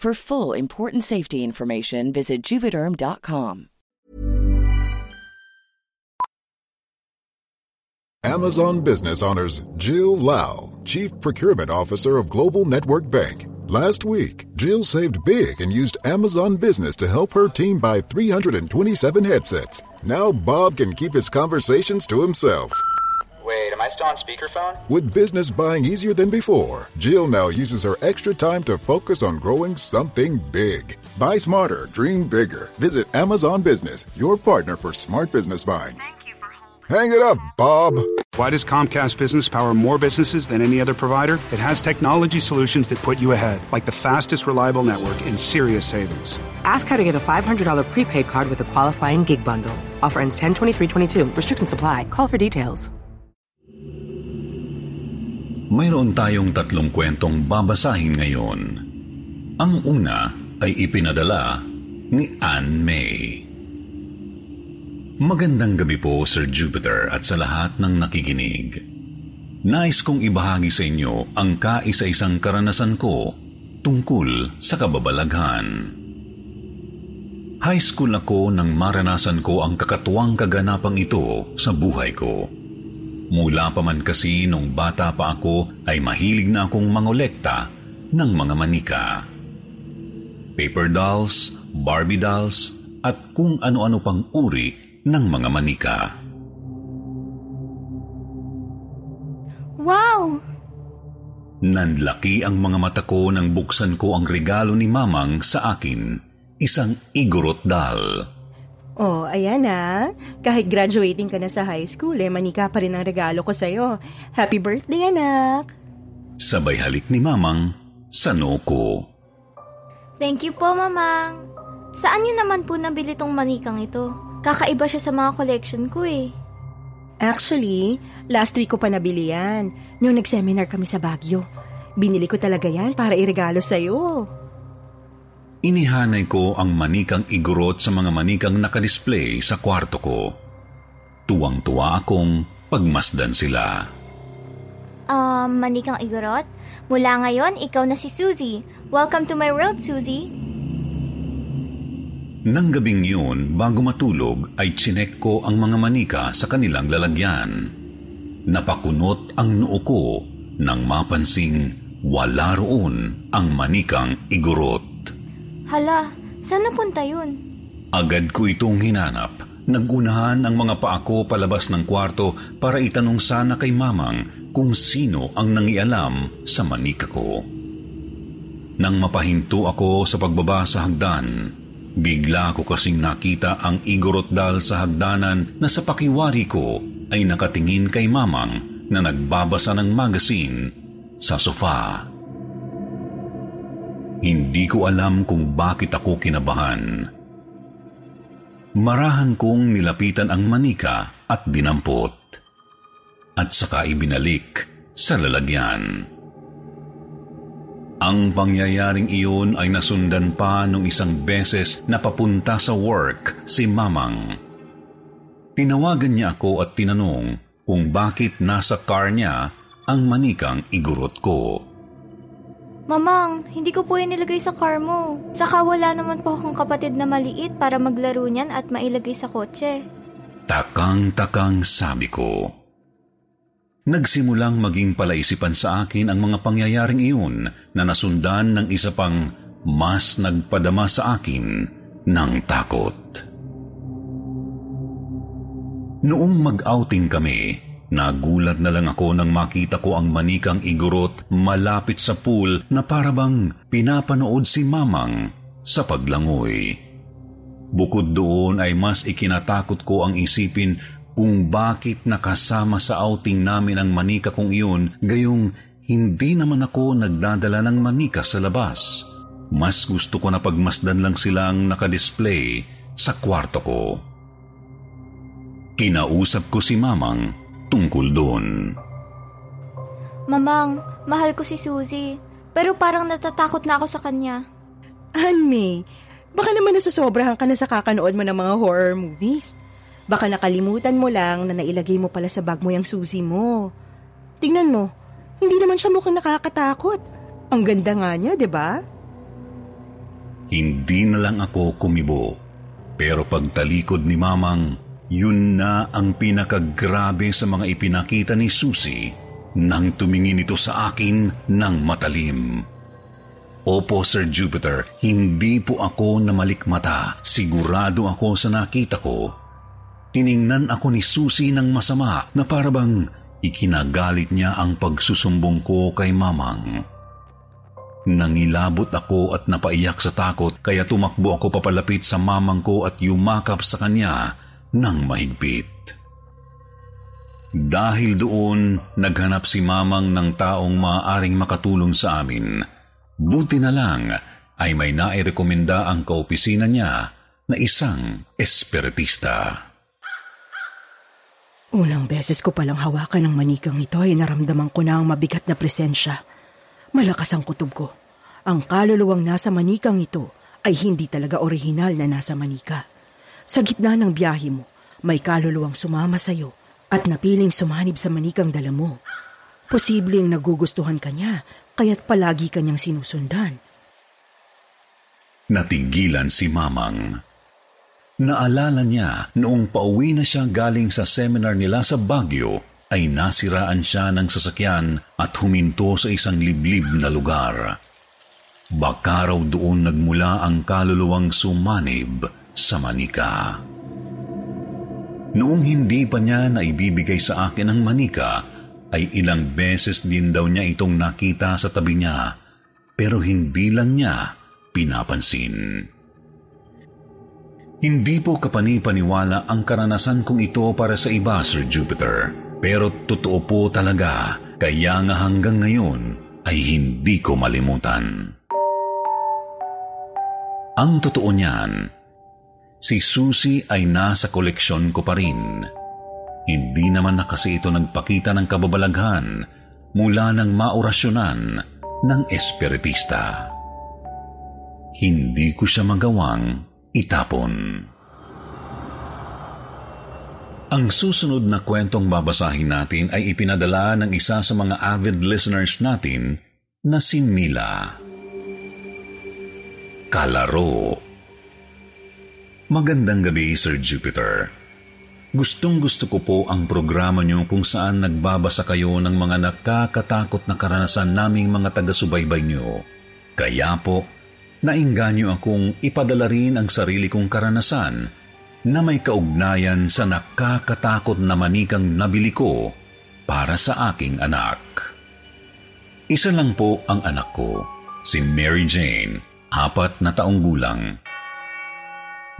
For full important safety information, visit juvederm.com. Amazon Business honors Jill Lau, Chief Procurement Officer of Global Network Bank. Last week, Jill saved big and used Amazon Business to help her team buy 327 headsets. Now Bob can keep his conversations to himself. Wait, am I still on speakerphone? With business buying easier than before, Jill now uses her extra time to focus on growing something big. Buy smarter, dream bigger. Visit Amazon Business, your partner for smart business buying. Thank you for holding. Hang it up, Bob. Why does Comcast Business power more businesses than any other provider? It has technology solutions that put you ahead, like the fastest reliable network and serious savings. Ask how to get a $500 prepaid card with a qualifying gig bundle. Offer ends 10 23 22. Restrictions apply. Call for details. Mayroon tayong tatlong kwentong babasahin ngayon. Ang una ay ipinadala ni Anne May. Magandang gabi po, Sir Jupiter, at sa lahat ng nakikinig. Nais kong ibahagi sa inyo ang kaisa-isang karanasan ko tungkol sa kababalaghan. High school ako nang maranasan ko ang kakatuwang kaganapang ito sa buhay ko. Mula pa man kasi nung bata pa ako ay mahilig na akong mangolekta ng mga manika. Paper dolls, Barbie dolls, at kung ano-ano pang uri ng mga manika. Wow! Nanlaki ang mga mata ko nang buksan ko ang regalo ni Mamang sa akin, isang igorot doll. Oh, ayan na. Kahit graduating ka na sa high school, eh, manika pa rin ang regalo ko sa'yo. Happy birthday, anak! Sabay halik ni Mamang sa noo ko. Thank you po, Mamang. Saan niyo naman po nabili tong manikang ito? Kakaiba siya sa mga collection ko eh. Actually, last week ko pa nabili yan. Nung nag-seminar kami sa Baguio. Binili ko talaga yan para iregalo sa'yo. Inihanay ko ang manikang igurot sa mga manikang nakadisplay sa kwarto ko. Tuwang-tuwa akong pagmasdan sila. Um, manikang igorot? Mula ngayon, ikaw na si Suzy. Welcome to my world, Suzy. Nang gabing yun, bago matulog, ay chinek ko ang mga manika sa kanilang lalagyan. Napakunot ang noo ko nang mapansing wala roon ang manikang igurot. Hala, saan napunta yun? Agad ko itong hinanap Nagunahan ang mga paako palabas ng kwarto para itanong sana kay mamang kung sino ang nangialam sa manika ko. Nang mapahinto ako sa pagbaba sa hagdan, bigla ko kasing nakita ang igorot dal sa hagdanan na sa pakiwari ko ay nakatingin kay mamang na nagbabasa ng magazine sa sofa. Hindi ko alam kung bakit ako kinabahan. Marahan kong nilapitan ang manika at dinampot. At saka ibinalik sa lalagyan. Ang pangyayaring iyon ay nasundan pa nung isang beses na papunta sa work si Mamang. Tinawagan niya ako at tinanong kung bakit nasa car niya ang manikang igurot ko. Mamang, hindi ko po yan nilagay sa car mo. Saka wala naman po akong kapatid na maliit para maglaro niyan at mailagay sa kotse. Takang-takang sabi ko. Nagsimulang maging palaisipan sa akin ang mga pangyayaring iyon na nasundan ng isa pang mas nagpadama sa akin ng takot. Noong mag-outing kami, Nagulat na lang ako nang makita ko ang manikang igurot malapit sa pool na parabang pinapanood si Mamang sa paglangoy. Bukod doon ay mas ikinatakot ko ang isipin kung bakit nakasama sa outing namin ang manika kong iyon gayong hindi naman ako nagdadala ng manika sa labas. Mas gusto ko na pagmasdan lang silang nakadisplay sa kwarto ko. Kinausap ko si Mamang tungkol doon. Mamang, mahal ko si Suzy. Pero parang natatakot na ako sa kanya. Anme, baka naman nasasobrahan ka na sa kakanood mo ng mga horror movies. Baka nakalimutan mo lang na nailagay mo pala sa bag mo yung susi mo. Tingnan mo, hindi naman siya mukhang nakakatakot. Ang ganda nga niya, di ba? Hindi na lang ako kumibo. Pero pagtalikod ni Mamang, yun na ang pinakagrabe sa mga ipinakita ni Susie nang tumingin ito sa akin ng matalim. Opo, Sir Jupiter, hindi po ako namalikmata. Sigurado ako sa nakita ko. Tiningnan ako ni Susie ng masama na parabang ikinagalit niya ang pagsusumbong ko kay Mamang. Nangilabot ako at napaiyak sa takot kaya tumakbo ako papalapit sa mamang ko at yumakap sa kanya ng mahigpit. Dahil doon, naghanap si Mamang ng taong maaaring makatulong sa amin. Buti na lang ay may nairekomenda ang kaopisina niya na isang espiritista. Unang beses ko palang hawakan ng manikang ito ay naramdaman ko na ang mabigat na presensya. Malakas ang kutob ko. Ang kaluluwang nasa manikang ito ay hindi talaga orihinal na nasa manika. Sa gitna ng biyahe mo, may kaluluwang sumama sa iyo at napiling sumanib sa manikang dala mo. Posibleng nagugustuhan ka niya, kaya't palagi kanyang sinusundan. Natigilan si Mamang. Naalala niya noong pauwi na siya galing sa seminar nila sa Baguio ay nasiraan siya ng sasakyan at huminto sa isang liblib na lugar. Baka raw doon nagmula ang kaluluwang sumanib sa manika. Noong hindi pa niya naibibigay sa akin ang manika, ay ilang beses din daw niya itong nakita sa tabi niya, pero hindi lang niya pinapansin. Hindi po kapanipaniwala ang karanasan kong ito para sa iba, Sir Jupiter. Pero totoo po talaga, kaya nga hanggang ngayon ay hindi ko malimutan. Ang totoo niyan, Si Susie ay nasa koleksyon ko pa rin. Hindi naman na kasi ito nagpakita ng kababalaghan mula ng maorasyonan ng espiritista. Hindi ko siya magawang itapon. Ang susunod na kwentong babasahin natin ay ipinadala ng isa sa mga avid listeners natin na si Mila. Kalaro. Magandang gabi, Sir Jupiter. Gustong gusto ko po ang programa niyo kung saan nagbabasa kayo ng mga nakakatakot na karanasan naming mga taga-subaybay niyo. Kaya po, nainganyo akong ipadala rin ang sarili kong karanasan na may kaugnayan sa nakakatakot na manikang nabili ko para sa aking anak. Isa lang po ang anak ko, si Mary Jane, apat na taong gulang.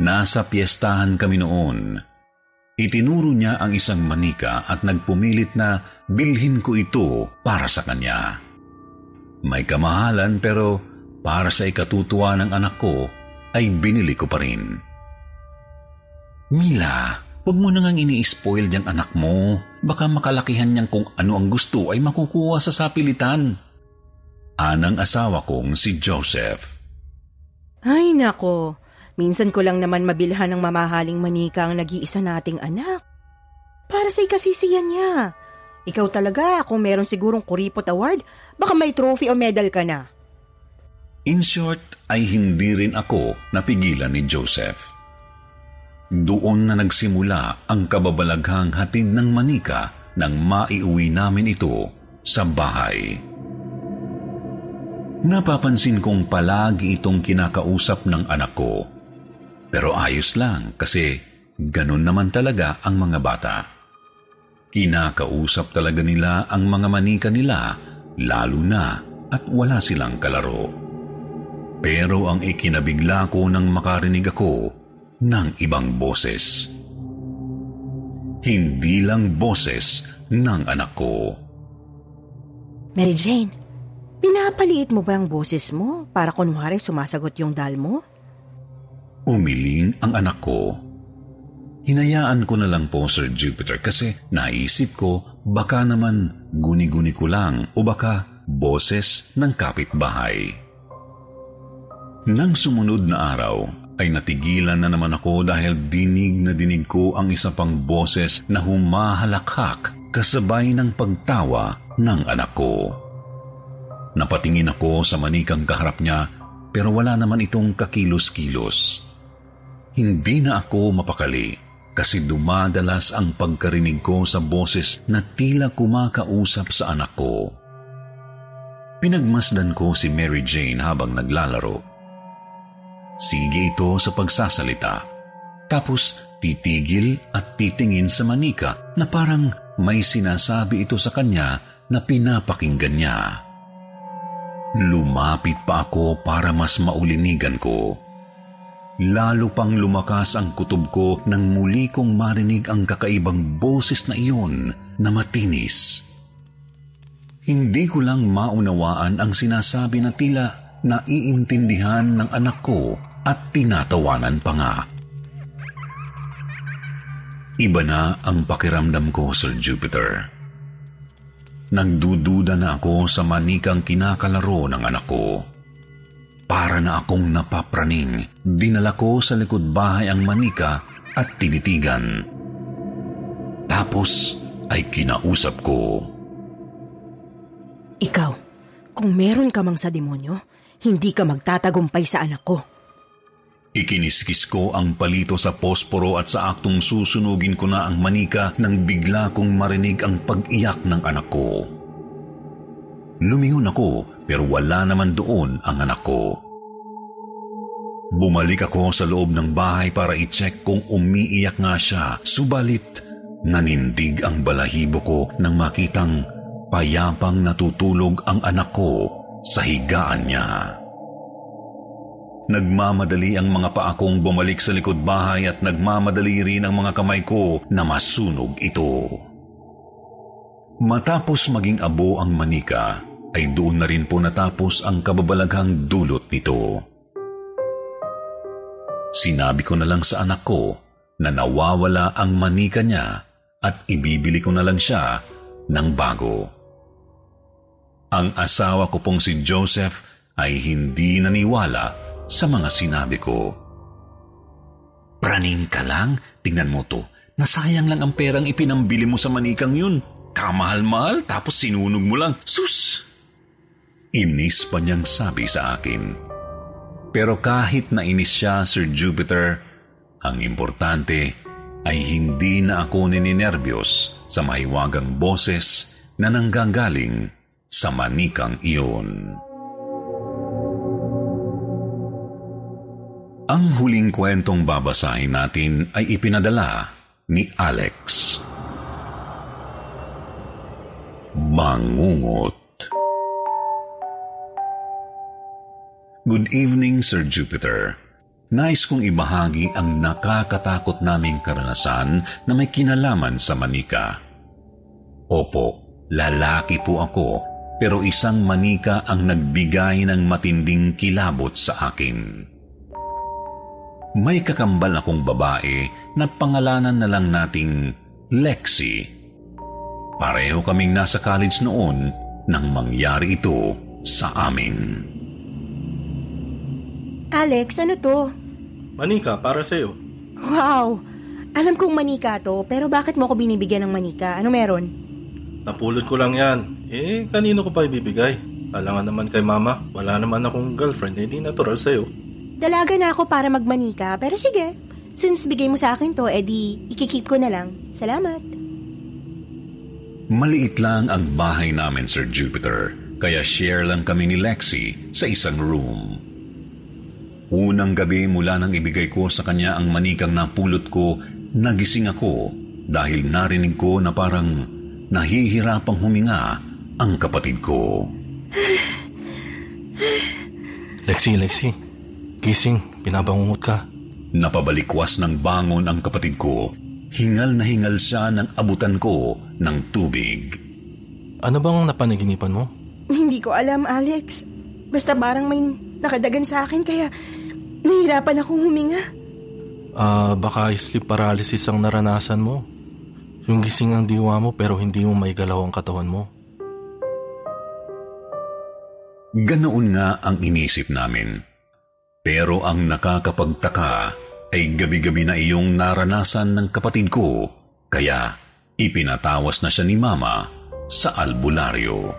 Nasa piyestahan kami noon. Itinuro niya ang isang manika at nagpumilit na bilhin ko ito para sa kanya. May kamahalan pero para sa ikatutuwa ng anak ko ay binili ko pa rin. Mila, Huwag mo nang ini-spoil diyang anak mo. Baka makalakihan niyang kung ano ang gusto ay makukuha sa sapilitan. Anang asawa kong si Joseph. Ay nako, minsan ko lang naman mabilhan ng mamahaling manika ang nag-iisa nating anak. Para sa ikasisiyan niya. Ikaw talaga, kung meron sigurong kuripot award, baka may trophy o medal ka na. In short, ay hindi rin ako napigilan ni Joseph. Doon na nagsimula ang kababalaghang hatid ng manika nang maiuwi namin ito sa bahay. Napapansin kong palagi itong kinakausap ng anak ko. Pero ayos lang kasi ganun naman talaga ang mga bata. Kinakausap talaga nila ang mga manika nila lalo na at wala silang kalaro. Pero ang ikinabigla ko nang makarinig ako ng ibang boses. Hindi lang boses ng anak ko. Mary Jane, pinapaliit mo ba ang boses mo para kunwari sumasagot yung dal mo? Umiling ang anak ko. Hinayaan ko na lang po Sir Jupiter kasi naisip ko baka naman guni-guni ko lang o baka boses ng kapitbahay. Nang sumunod na araw, ay natigilan na naman ako dahil dinig na dinig ko ang isa pang boses na humahalakhak kasabay ng pagtawa ng anak ko. Napatingin ako sa manikang kaharap niya pero wala naman itong kakilos-kilos. Hindi na ako mapakali kasi dumadalas ang pagkarinig ko sa boses na tila kumakausap sa anak ko. Pinagmasdan ko si Mary Jane habang naglalaro. Sige ito sa pagsasalita. Tapos titigil at titingin sa manika na parang may sinasabi ito sa kanya na pinapakinggan niya. Lumapit pa ako para mas maulinigan ko. Lalo pang lumakas ang kutob ko nang muli kong marinig ang kakaibang boses na iyon na matinis. Hindi ko lang maunawaan ang sinasabi na tila naiintindihan ng anak ko at tinatawanan pa nga. Iba na ang pakiramdam ko, Sir Jupiter. Nagdududa na ako sa manikang kinakalaro ng anak ko. Para na akong napapraning, dinala ko sa likod bahay ang manika at tinitigan. Tapos ay kinausap ko. Ikaw, kung meron ka mang sa demonyo, hindi ka magtatagumpay sa anak ko. Ikiniskis ko ang palito sa posporo at sa aktong susunugin ko na ang manika nang bigla kong marinig ang pag-iyak ng anak ko. Lumingon ako pero wala naman doon ang anak ko. Bumalik ako sa loob ng bahay para i-check kung umiiyak nga siya, subalit nanindig ang balahibo ko nang makitang payapang natutulog ang anak ko sa higaan niya. Nagmamadali ang mga paa kong bumalik sa likod bahay at nagmamadali rin ang mga kamay ko na masunog ito. Matapos maging abo ang manika, ay doon na rin po natapos ang kababalaghang dulot nito. Sinabi ko na lang sa anak ko na nawawala ang manika niya at ibibili ko na lang siya ng bago. Ang asawa ko pong si Joseph ay hindi naniwala sa mga sinabi ko. Praning ka lang? Tingnan mo to. Nasayang lang ang perang ipinambili mo sa manikang yun. Kamahal-mahal tapos sinunog mo lang. Sus! Inis pa niyang sabi sa akin. Pero kahit na inis siya, Sir Jupiter, ang importante ay hindi na ako nininervyos sa mahiwagang boses na nanggagaling sa manikang iyon. Ang huling kwentong babasahin natin ay ipinadala ni Alex. Bangungot Good evening, Sir Jupiter. Nais kong ibahagi ang nakakatakot naming karanasan na may kinalaman sa manika. Opo, lalaki po ako, pero isang manika ang nagbigay ng matinding kilabot sa akin. May kakambal akong babae na pangalanan na lang nating Lexi. Pareho kaming nasa college noon nang mangyari ito sa amin. Alex, ano to? Manika, para sa'yo. Wow! Alam kong manika to, pero bakit mo ako binibigyan ng manika? Ano meron? Napulot ko lang yan. Eh, kanino ko pa ibibigay? Alangan naman kay mama. Wala naman akong girlfriend, hindi natural sa'yo. Dalaga na ako para magmanika, pero sige. Since bigay mo sa akin to, edi ikikip ko na lang. Salamat. Maliit lang ang bahay namin, Sir Jupiter, kaya share lang kami ni Lexi sa isang room. Unang gabi mula nang ibigay ko sa kanya ang manikang napulot ko, nagising ako dahil narinig ko na parang nahihirapang huminga ang kapatid ko. Lexi, Lexi, gising, pinabangungot ka. Napabalikwas ng bangon ang kapatid ko. Hingal na hingal siya ng abutan ko ng tubig. Ano bang napanaginipan mo? Hindi ko alam, Alex. Basta parang may nakadagan sa akin kaya nahihirapan akong huminga. Ah, baka sleep paralysis ang naranasan mo. Yung gising ang diwa mo pero hindi mo maigalaw ang katawan mo. Ganoon nga ang inisip namin. Pero ang nakakapagtaka ay gabi-gabi na iyong naranasan ng kapatid ko, kaya ipinatawas na siya ni Mama sa albularyo.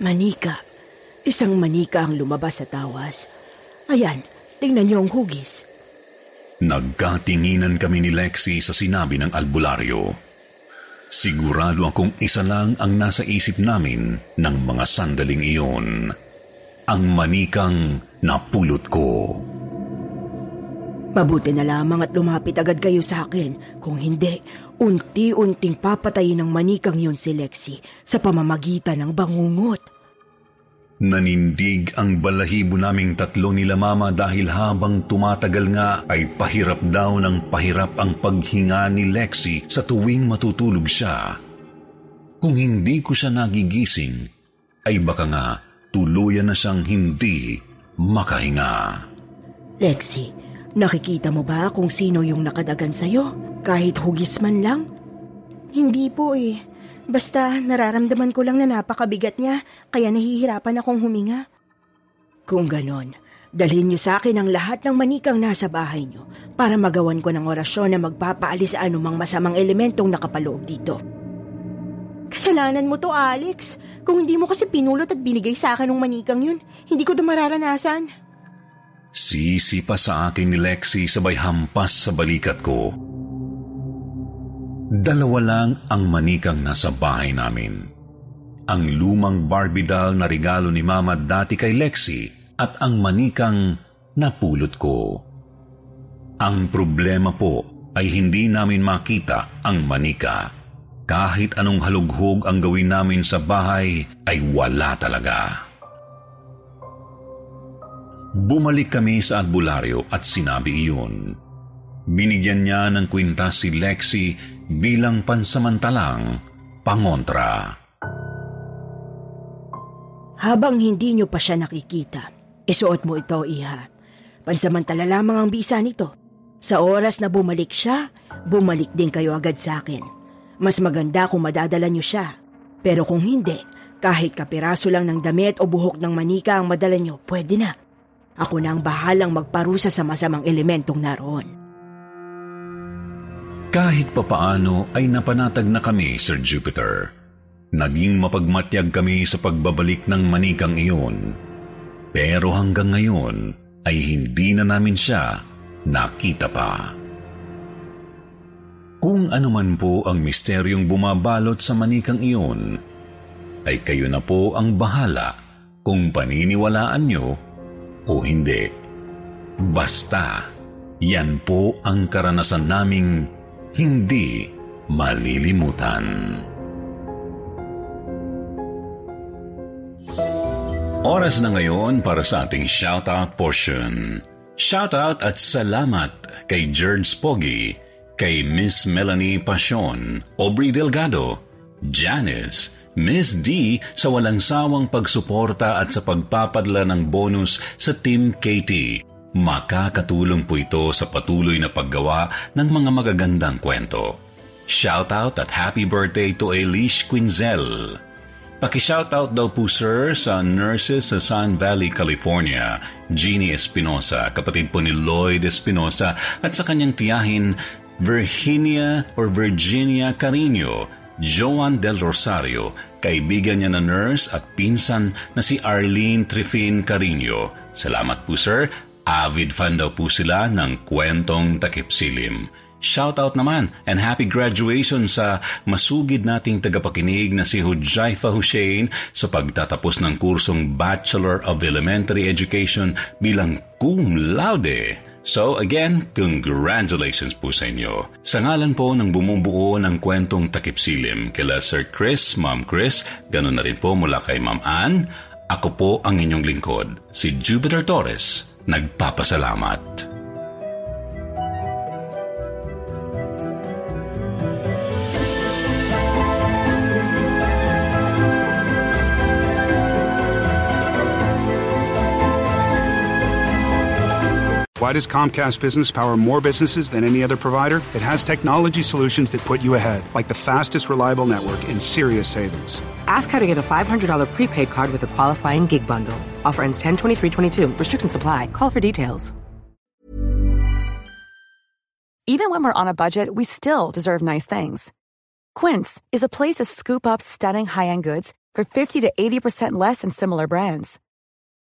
Manika. Isang manika ang lumabas sa tawas. Ayan, tingnan niyo ang hugis. Nagkatinginan kami ni Lexi sa sinabi ng albularyo. Sigurado akong isa lang ang nasa isip namin ng mga sandaling iyon. Ang manikang napulot ko. Mabuti na lamang at lumapit agad kayo sa akin. Kung hindi, unti-unting papatayin ng manikang yun si Lexi sa pamamagitan ng bangungot. Nanindig ang balahibo naming tatlo nila mama dahil habang tumatagal nga ay pahirap daw ng pahirap ang paghinga ni Lexi sa tuwing matutulog siya. Kung hindi ko siya nagigising, ay baka nga tuluyan na siyang hindi makahinga. Lexi, nakikita mo ba kung sino yung nakadagan sa'yo? Kahit hugis man lang? Hindi po eh. Basta nararamdaman ko lang na napakabigat niya, kaya nahihirapan akong huminga. Kung ganon, dalhin niyo sa akin ang lahat ng manikang nasa bahay niyo para magawan ko ng orasyon na magpapaalis sa anumang masamang elementong nakapaloob dito. Kasalanan mo to, Alex. Kung hindi mo kasi pinulot at binigay sa akin ng manikang yun, hindi ko ito mararanasan. Sisi pa sa akin ni Lexi sabay hampas sa balikat ko. Dalawa lang ang manikang nasa bahay namin. Ang lumang Barbie doll na regalo ni Mama dati kay Lexi at ang manikang napulot ko. Ang problema po ay hindi namin makita ang manika. Kahit anong halughog ang gawin namin sa bahay ay wala talaga. Bumalik kami sa albularyo at sinabi iyon. Binigyan niya ng kwintas si Lexi bilang pansamantalang pangontra. Habang hindi niyo pa siya nakikita, isuot mo ito, Iha. Pansamantala lamang ang bisa nito. Sa oras na bumalik siya, bumalik din kayo agad sa akin. Mas maganda kung madadala niyo siya. Pero kung hindi, kahit kapiraso lang ng damit o buhok ng manika ang madala niyo, pwede na. Ako na ang bahalang magparusa sa masamang elementong naroon. Kahit papaano ay napanatag na kami, Sir Jupiter. Naging mapagmatyag kami sa pagbabalik ng manikang iyon. Pero hanggang ngayon ay hindi na namin siya nakita pa. Kung ano man po ang misteryong bumabalot sa manikang iyon, ay kayo na po ang bahala kung paniniwalaan nyo o hindi. Basta, yan po ang karanasan naming hindi malilimutan. Oras na ngayon para sa ating shoutout portion. Shoutout at salamat kay George Pogi, kay Miss Melanie Pasion, Aubrey Delgado, Janice, Miss D sa walang sawang pagsuporta at sa pagpapadla ng bonus sa Team KT. Makakatulong po ito sa patuloy na paggawa ng mga magagandang kwento. Shoutout at happy birthday to Elish Quinzel. Paki-shoutout daw po sir sa nurses sa Sun Valley, California, Jeannie Espinosa, kapatid po ni Lloyd Espinosa at sa kanyang tiyahin Virginia or Virginia Carino, Joan Del Rosario, kaibigan niya na nurse at pinsan na si Arlene Trifin Carino. Salamat po sir, avid fan daw po sila ng kwentong takip silim. Shoutout naman and happy graduation sa masugid nating tagapakinig na si Hujaifa Hussein sa pagtatapos ng kursong Bachelor of Elementary Education bilang cum laude. So again, congratulations po sa inyo. Sa ngalan po ng bumubuo ng kwentong takip silim kila Sir Chris, Ma'am Chris, ganun na rin po mula kay Ma'am Ann, ako po ang inyong lingkod, si Jupiter Torres, nagpapasalamat. Why does Comcast Business power more businesses than any other provider? It has technology solutions that put you ahead, like the fastest reliable network and serious savings. Ask how to get a $500 prepaid card with a qualifying gig bundle. Offer ends 10 23 22. Restrictions apply. Call for details. Even when we're on a budget, we still deserve nice things. Quince is a place to scoop up stunning high end goods for 50 to 80% less than similar brands.